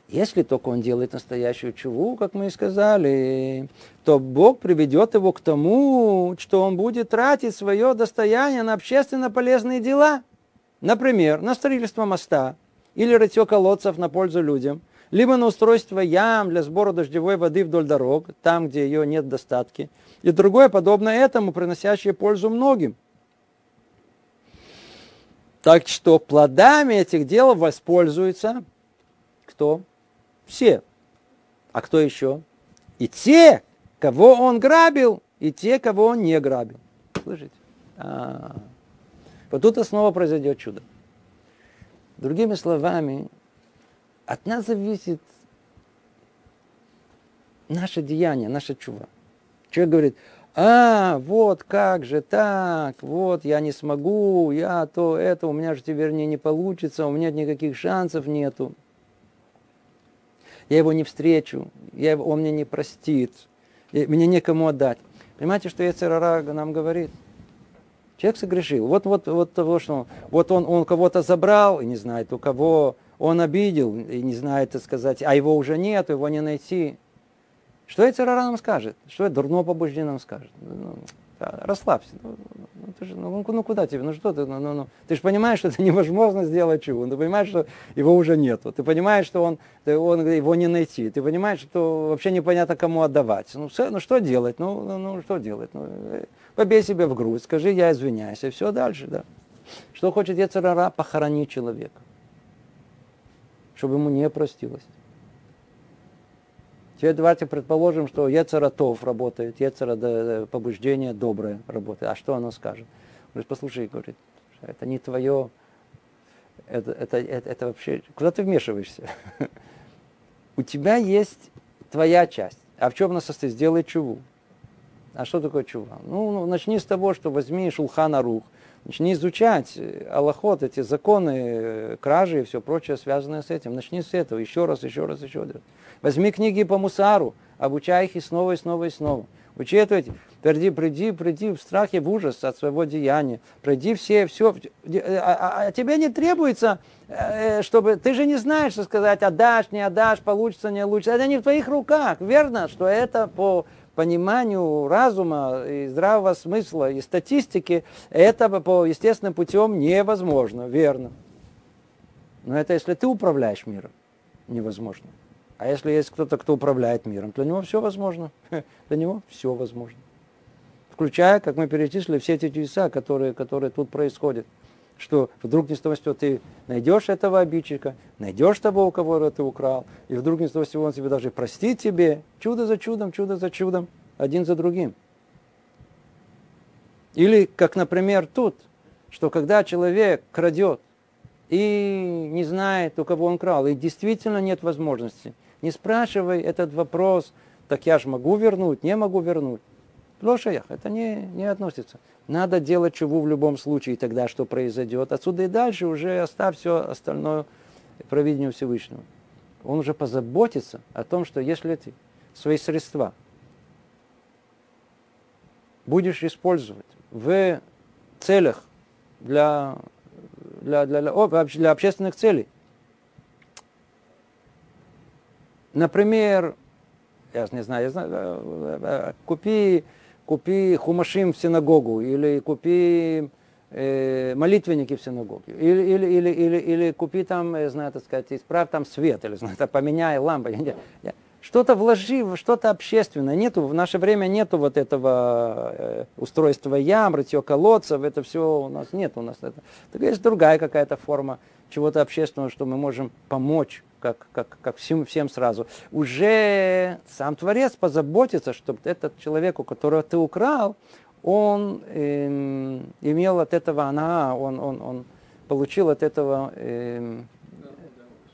если только он делает настоящую чуву, как мы и сказали, то Бог приведет его к тому, что он будет тратить свое достояние на общественно полезные дела. Например, на строительство моста или рытье колодцев на пользу людям, либо на устройство ям для сбора дождевой воды вдоль дорог, там, где ее нет достатки, и другое подобное этому, приносящее пользу многим. Так что плодами этих дел воспользуется кто? Все. А кто еще? И те, кого он грабил, и те, кого он не грабил. Слышите? А-а-а. Вот тут снова произойдет чудо. Другими словами, от нас зависит наше деяние, наша чува. Человек говорит, а, вот как же так, вот я не смогу, я то, это, у меня же теперь не, не получится, у меня никаких шансов нету я его не встречу, я его, он мне не простит, мне некому отдать. Понимаете, что Ецерара нам говорит? Человек согрешил. Вот, вот, вот того, что вот он, он кого-то забрал и не знает, у кого он обидел и не знает, так сказать, а его уже нет, его не найти. Что Ецерара нам скажет? Что дурно побуждение нам скажет? Ну, расслабься. Ну, ну, ты же, ну, ну куда тебе? Ну что ты? Ну, ну, ну. Ты же понимаешь, что это невозможно сделать чего. Ты понимаешь, что его уже нету. Ты понимаешь, что он, ты, он его не найти. Ты понимаешь, что вообще непонятно кому отдавать. Ну, ну что делать? Ну, ну, ну что делать? Ну, э, побей себе в грудь, скажи, я извиняюсь, и все дальше, да. Что хочет Ецарара? Похоронить человека. Чтобы ему не простилось. Теперь давайте предположим, что Ецаратов работает, Ецара побуждение доброе работает. А что оно скажет? Говорит, послушай, говорит, это не твое, это, это, это, это вообще, куда ты вмешиваешься? У тебя есть твоя часть. А в чем она состоит? Сделай чуву. А что такое чува? Ну, ну, начни с того, что возьми шулхана рух, начни изучать э, аллахот, эти законы, э, кражи и все прочее, связанное с этим. Начни с этого, еще раз, еще раз, еще раз. Возьми книги по мусару, обучай их и снова, и снова, и снова. учитывать, приди, приди, приди в страхе, в ужас от своего деяния, приди все, все, а, а, а тебе не требуется, э, чтобы, ты же не знаешь, что сказать, отдашь, не отдашь, получится, не получится, это не в твоих руках, верно, что это по пониманию разума и здравого смысла и статистики, это по естественным путем невозможно, верно. Но это если ты управляешь миром, невозможно. А если есть кто-то, кто управляет миром, для него все возможно. Для него все возможно. Включая, как мы перечислили, все эти чудеса, которые, которые тут происходят. Что вдруг ни с того сего ты найдешь этого обидчика, найдешь того, у кого ты украл, и вдруг ни с того он тебе даже простит тебе. Чудо за чудом, чудо за чудом, один за другим. Или, как, например, тут, что когда человек крадет и не знает, у кого он крал, и действительно нет возможности, не спрашивай этот вопрос, так я же могу вернуть, не могу вернуть. Лошаях, это не, не относится. Надо делать чуву в любом случае, тогда что произойдет. Отсюда и дальше уже оставь все остальное провидению Всевышнего. Он уже позаботится о том, что если ты свои средства будешь использовать в целях для, для, для, для, для общественных целей, Например, я не знаю, я знаю э, э, купи, купи хумашим в синагогу или купи э, молитвенники в синагоге, или, или, или, или, или купи там, я знаю, так сказать, исправь там свет, или знаю, поменяй лампы. Что-то вложи, что-то общественное. Нету, в наше время нету вот этого э, устройства ям, рытье колодцев, это все у нас нет. У нас это. Так есть другая какая-то форма чего-то общественного, что мы можем помочь как, как, как всем, всем сразу, уже сам Творец позаботится, чтобы этот человек, у которого ты украл, он э, имел от этого она, он, он, он получил от этого э,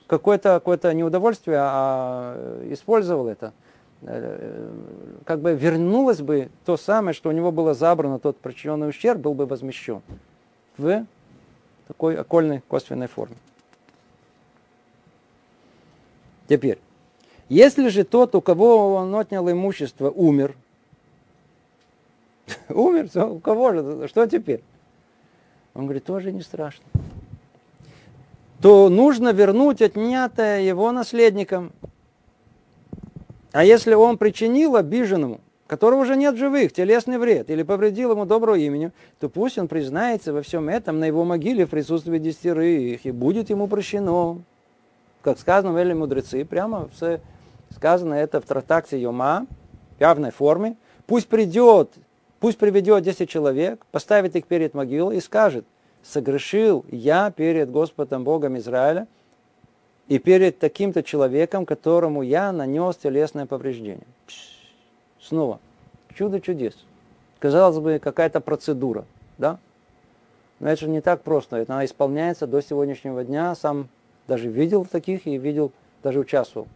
какое-то какое неудовольствие, а использовал это. Э, как бы вернулось бы то самое, что у него было забрано, тот причиненный ущерб был бы возмещен в такой окольной косвенной форме. Теперь, если же тот, у кого он отнял имущество, умер, умер, у кого же, что теперь? Он говорит, тоже не страшно. То нужно вернуть отнятое его наследникам. А если он причинил обиженному, которого уже нет живых, телесный вред, или повредил ему доброго имени, то пусть он признается во всем этом на его могиле в присутствии десятерых, и будет ему прощено как сказано в мудрецы, прямо все сказано это в трактакте Йома, в явной форме. Пусть придет, пусть приведет 10 человек, поставит их перед могилой и скажет, согрешил я перед Господом Богом Израиля и перед таким-то человеком, которому я нанес телесное повреждение. Снова, чудо чудес. Казалось бы, какая-то процедура, да? Но это же не так просто. Она исполняется до сегодняшнего дня. Сам даже видел таких и видел, даже участвовал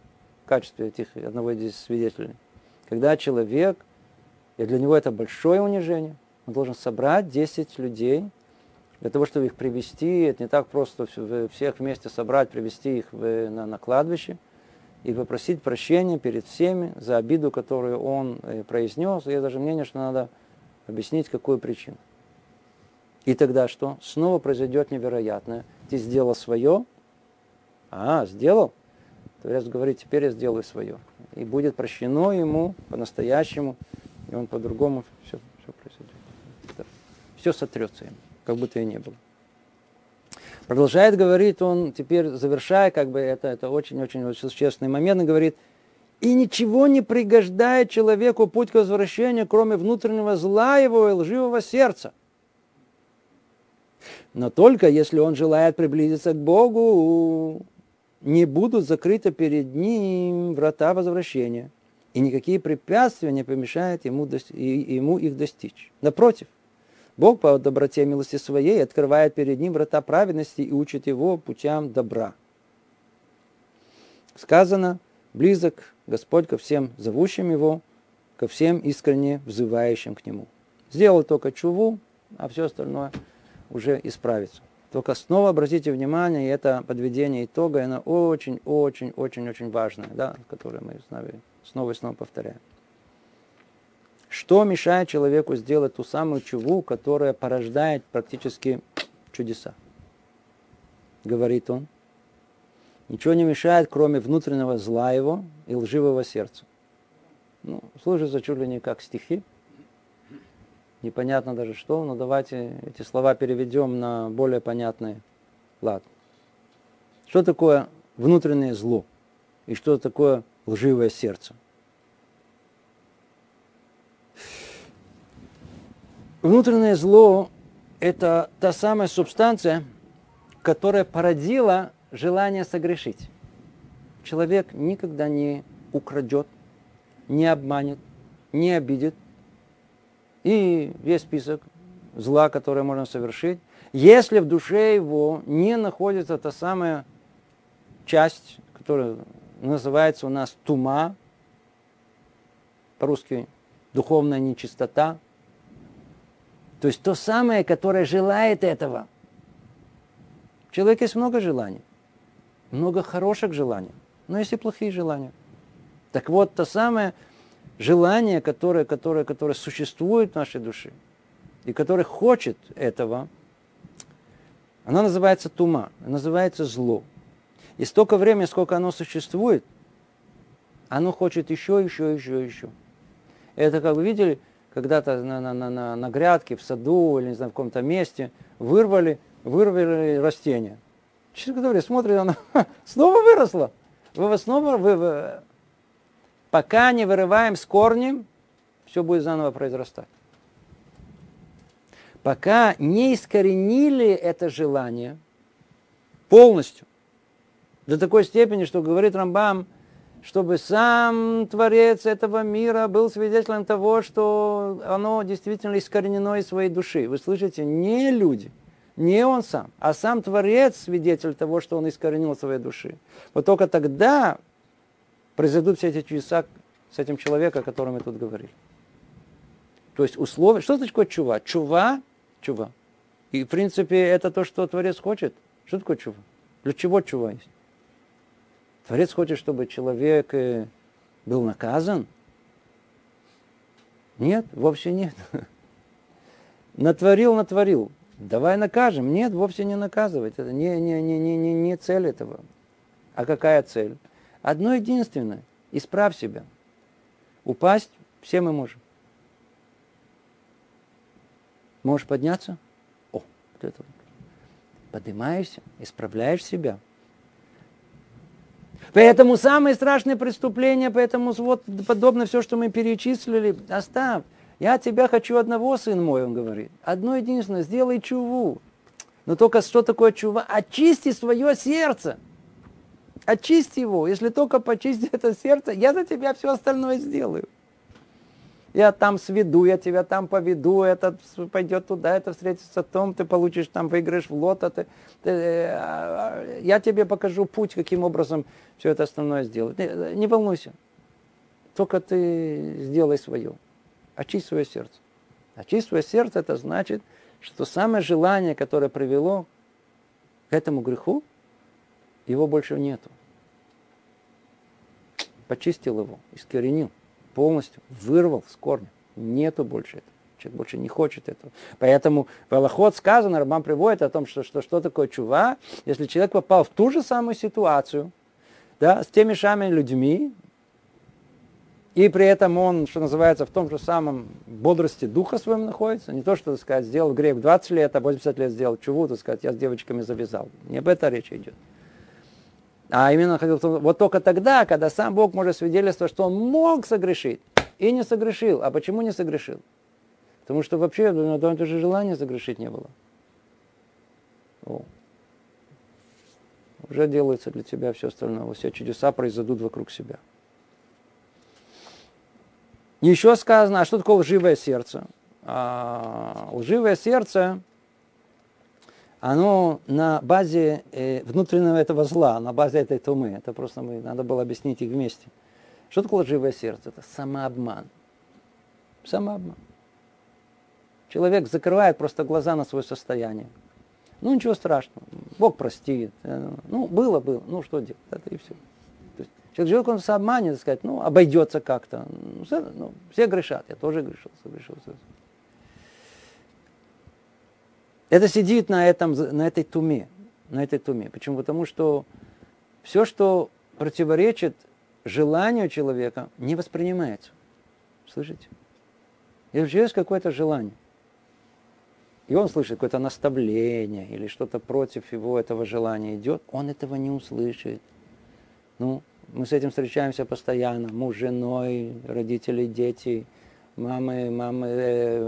в качестве этих, одного из свидетелей. Когда человек, и для него это большое унижение, он должен собрать 10 людей, для того, чтобы их привести, это не так просто всех вместе собрать, привести их на, на кладбище и попросить прощения перед всеми за обиду, которую он э, произнес. Я даже мнение, что надо объяснить, какую причину. И тогда что? Снова произойдет невероятное. Ты сделал свое, а, сделал? Творец говорит, теперь я сделаю свое. И будет прощено ему по-настоящему, и он по-другому все, все произойдет. Все сотрется ему, как будто и не было. Продолжает говорить он, теперь завершая, как бы это, это очень-очень существенный момент, и говорит, и ничего не пригождает человеку путь к возвращению, кроме внутреннего зла его и лживого сердца. Но только если он желает приблизиться к Богу, не будут закрыты перед ним врата возвращения, и никакие препятствия не помешают ему, ему их достичь. Напротив, Бог по доброте и милости своей открывает перед ним врата праведности и учит его путям добра. Сказано, близок Господь ко всем зовущим его, ко всем искренне взывающим к нему. Сделал только чуву, а все остальное уже исправится. Только снова обратите внимание, и это подведение итога, оно очень-очень-очень-очень важное, да, которое мы с вами снова и снова повторяем. Что мешает человеку сделать ту самую чуву, которая порождает практически чудеса? Говорит он. Ничего не мешает, кроме внутреннего зла его и лживого сердца. Ну, служится чуть ли не как стихи. Непонятно даже что, но давайте эти слова переведем на более понятный лад. Что такое внутреннее зло? И что такое лживое сердце? Внутреннее зло – это та самая субстанция, которая породила желание согрешить. Человек никогда не украдет, не обманет, не обидит. И весь список зла, которое можно совершить, если в душе его не находится та самая часть, которая называется у нас тума, по-русски духовная нечистота, то есть то самое, которое желает этого. У человека есть много желаний, много хороших желаний, но есть и плохие желания. Так вот, то самое желание, которое, которое, которое существует в нашей душе, и которое хочет этого, оно называется тума, называется зло. И столько времени, сколько оно существует, оно хочет еще, еще, еще, еще. Это, как вы видели, когда-то на, на, на, на, на грядке, в саду или не знаю, в каком-то месте вырвали, вырвали растение. Какое время смотрит, оно снова выросло. Вы снова, вы, вы, пока не вырываем с корнем, все будет заново произрастать. Пока не искоренили это желание полностью, до такой степени, что говорит Рамбам, чтобы сам Творец этого мира был свидетелем того, что оно действительно искоренено из своей души. Вы слышите, не люди, не он сам, а сам Творец свидетель того, что он искоренил своей души. Вот только тогда произойдут все эти чудеса с этим человеком, о котором мы тут говорили. То есть условия, что такое чува? Чува, чува. И в принципе это то, что Творец хочет. Что такое чува? Для чего чува есть? Творец хочет, чтобы человек э, был наказан? Нет, вовсе нет. Натворил, натворил. Давай накажем. Нет, вовсе не наказывать. Это не, не, не, не, не, не цель этого. А какая цель? Одно единственное. Исправь себя. Упасть все мы можем. Можешь подняться? О, вот это вот. Поднимаешься, исправляешь себя – Поэтому самые страшные преступления, поэтому вот подобно все, что мы перечислили, оставь. Я тебя хочу одного, сын мой, он говорит. Одно единственное, сделай чуву. Но только что такое чува? Очисти свое сердце. Очисти его. Если только почисти это сердце, я за тебя все остальное сделаю я там сведу, я тебя там поведу, этот пойдет туда, это встретится том, ты получишь там, выиграешь в лото, ты, ты, э, я тебе покажу путь, каким образом все это остальное сделать. Не, не волнуйся, только ты сделай свое. Очисть свое сердце. Очисть свое сердце, это значит, что самое желание, которое привело к этому греху, его больше нету. Почистил его, искоренил полностью вырвал с корня. Нету больше этого. Человек больше не хочет этого. Поэтому в Аллахот сказано, Рабам приводит о том, что, что, что такое чува, если человек попал в ту же самую ситуацию, да, с теми самыми людьми, и при этом он, что называется, в том же самом бодрости духа своем находится. Не то, что, так сказать, сделал грех 20 лет, а 80 лет сделал чуву, так сказать, я с девочками завязал. Не об этом речь идет. А именно вот только тогда, когда сам Бог может свидетельствовать, что он мог согрешить и не согрешил. А почему не согрешил? Потому что вообще ну, это же желания согрешить не было. О. Уже делается для тебя все остальное. Все чудеса произойдут вокруг себя. Еще сказано, а что такое лживое сердце? А, лживое сердце оно на базе э, внутреннего этого зла, на базе этой тумы. Это просто мы, надо было объяснить их вместе. Что такое лживое сердце? Это самообман. Самообман. Человек закрывает просто глаза на свое состояние. Ну, ничего страшного. Бог простит. Э, ну, было, было. Ну, что делать? Это и все. То есть Человек живет в каком-то самообмане, так сказать, ну, обойдется как-то. Ну, все, ну, все грешат, я тоже грешил, согрешил. Это сидит на, этом, на этой туме, на этой туме. Почему? Потому что все, что противоречит желанию человека, не воспринимается. Слышите? Если есть какое-то желание, и он слышит какое-то наставление или что-то против его этого желания идет, он этого не услышит. Ну, мы с этим встречаемся постоянно. Муж, женой, родители, дети, мамы, мамы э,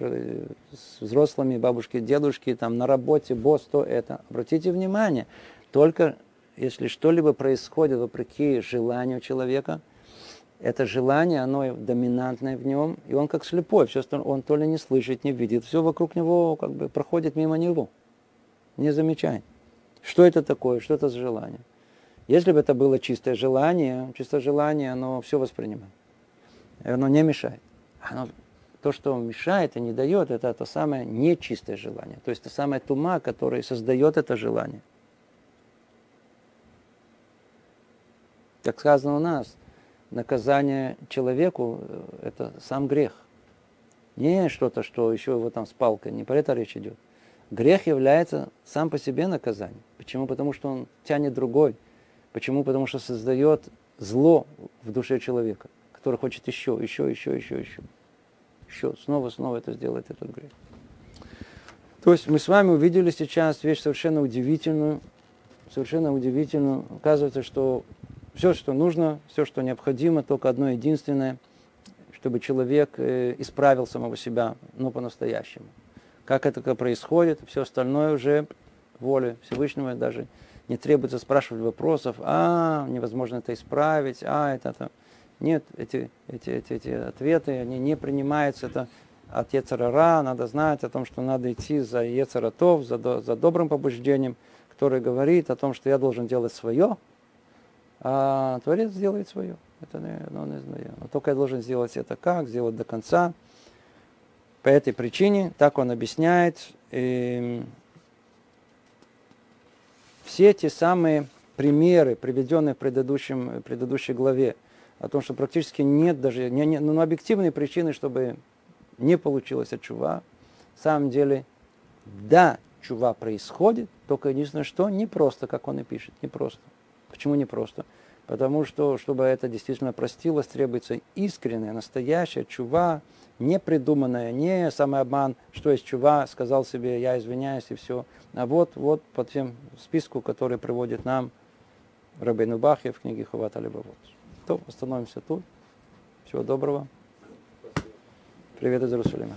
э, с взрослыми, бабушки, дедушки, там на работе, босс, то это. Обратите внимание, только если что-либо происходит вопреки желанию человека – это желание, оно доминантное в нем, и он как слепой, все остальное, он то ли не слышит, не видит, все вокруг него как бы проходит мимо него, не замечает. Что это такое, что это за желание? Если бы это было чистое желание, чистое желание, оно все воспринимает. Оно не мешает. Оно, то, что мешает и не дает, это то самое нечистое желание. То есть то самое тума, которое создает это желание. Как сказано у нас, наказание человеку э, – это сам грех. Не что-то, что еще его там с палкой, не про это речь идет. Грех является сам по себе наказанием. Почему? Потому что он тянет другой. Почему? Потому что создает зло в душе человека, который хочет еще, еще, еще, еще, еще. Еще, снова, снова это сделать, этот грех. То есть мы с вами увидели сейчас вещь совершенно удивительную, совершенно удивительную. Оказывается, что все, что нужно, все, что необходимо, только одно единственное, чтобы человек э, исправил самого себя, но по-настоящему. Как это происходит, все остальное уже воля Всевышнего, даже не требуется спрашивать вопросов, а, невозможно это исправить, а, это, это. Нет, эти, эти, эти, эти ответы, они не принимаются, это от Ецарара, надо знать о том, что надо идти за Ецаратов, за, за добрым побуждением, который говорит о том, что я должен делать свое, а Творец сделает свое. Это ну, не знаю. Но только я должен сделать это как, сделать до конца. По этой причине, так он объясняет, и эм, все те самые примеры, приведенные в предыдущем, предыдущей главе, о том, что практически нет даже не, не, ну, объективной причины, чтобы не получилось от чува. На самом деле, да, чува происходит, только единственное, что не просто, как он и пишет, не просто. Почему не просто? Потому что, чтобы это действительно простилось, требуется искренняя, настоящая чува, не придуманная, не самообман, что есть чува, сказал себе, я извиняюсь и все. А вот, вот по тем списку, который приводит нам Рабейну Бахе в книге Хувата Лебовод. То, остановимся тут. Всего доброго. Привет из Иерусалима.